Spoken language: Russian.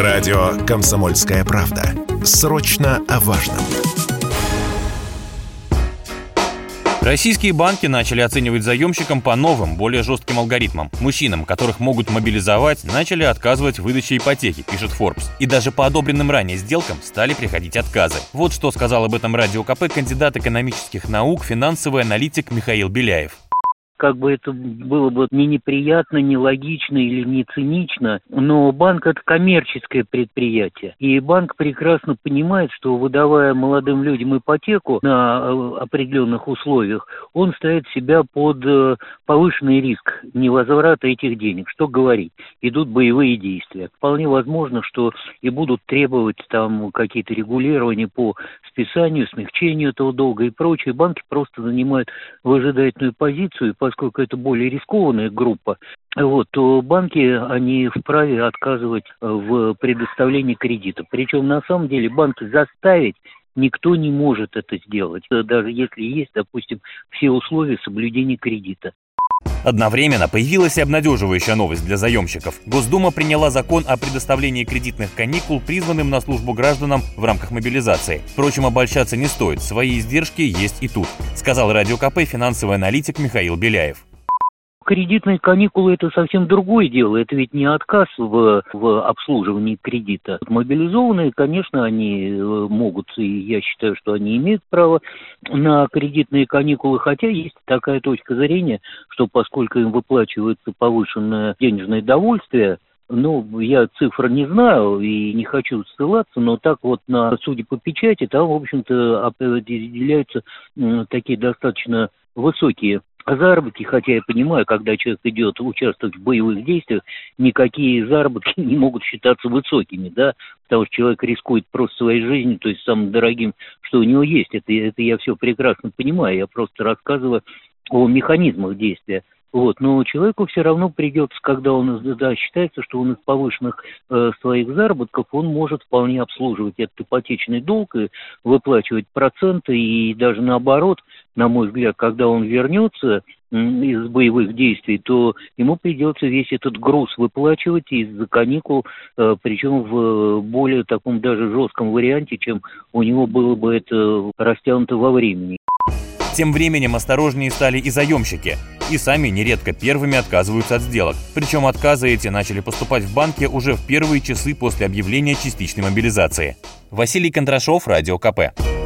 Радио «Комсомольская правда». Срочно о важном. Российские банки начали оценивать заемщикам по новым, более жестким алгоритмам. Мужчинам, которых могут мобилизовать, начали отказывать в выдаче ипотеки, пишет Forbes. И даже по одобренным ранее сделкам стали приходить отказы. Вот что сказал об этом Радио КП кандидат экономических наук, финансовый аналитик Михаил Беляев как бы это было бы не неприятно, не логично или не цинично, но банк это коммерческое предприятие. И банк прекрасно понимает, что выдавая молодым людям ипотеку на э, определенных условиях, он ставит себя под э, повышенный риск невозврата этих денег. Что говорить? Идут боевые действия. Вполне возможно, что и будут требовать там какие-то регулирования по списанию, смягчению этого долга и прочее. Банки просто занимают выжидательную позицию, по поскольку это более рискованная группа, вот, то банки, они вправе отказывать в предоставлении кредита. Причем на самом деле банки заставить никто не может это сделать, даже если есть, допустим, все условия соблюдения кредита. Одновременно появилась и обнадеживающая новость для заемщиков. Госдума приняла закон о предоставлении кредитных каникул призванным на службу гражданам в рамках мобилизации. Впрочем, обольщаться не стоит, свои издержки есть и тут, сказал Радио КП финансовый аналитик Михаил Беляев кредитные каникулы это совсем другое дело. Это ведь не отказ в, в обслуживании кредита. Мобилизованные, конечно, они э, могут, и я считаю, что они имеют право на кредитные каникулы, хотя есть такая точка зрения, что поскольку им выплачивается повышенное денежное довольствие, ну, я цифр не знаю и не хочу ссылаться, но так вот, на, судя по печати, там, в общем-то, определяются такие достаточно высокие заработки, хотя я понимаю, когда человек идет участвовать в боевых действиях, никакие заработки не могут считаться высокими, да, потому что человек рискует просто своей жизнью, то есть самым дорогим, что у него есть. Это, это я все прекрасно понимаю, я просто рассказываю о механизмах действия вот, но человеку все равно придется, когда он да, считается, что он из повышенных э, своих заработков, он может вполне обслуживать этот ипотечный долг и выплачивать проценты, и даже наоборот, на мой взгляд, когда он вернется из боевых действий, то ему придется весь этот груз выплачивать из-за каникул, э, причем в более таком даже жестком варианте, чем у него было бы это растянуто во времени. Тем временем осторожнее стали и заемщики. И сами нередко первыми отказываются от сделок. Причем отказы эти начали поступать в банке уже в первые часы после объявления частичной мобилизации. Василий Кондрашов, Радио КП.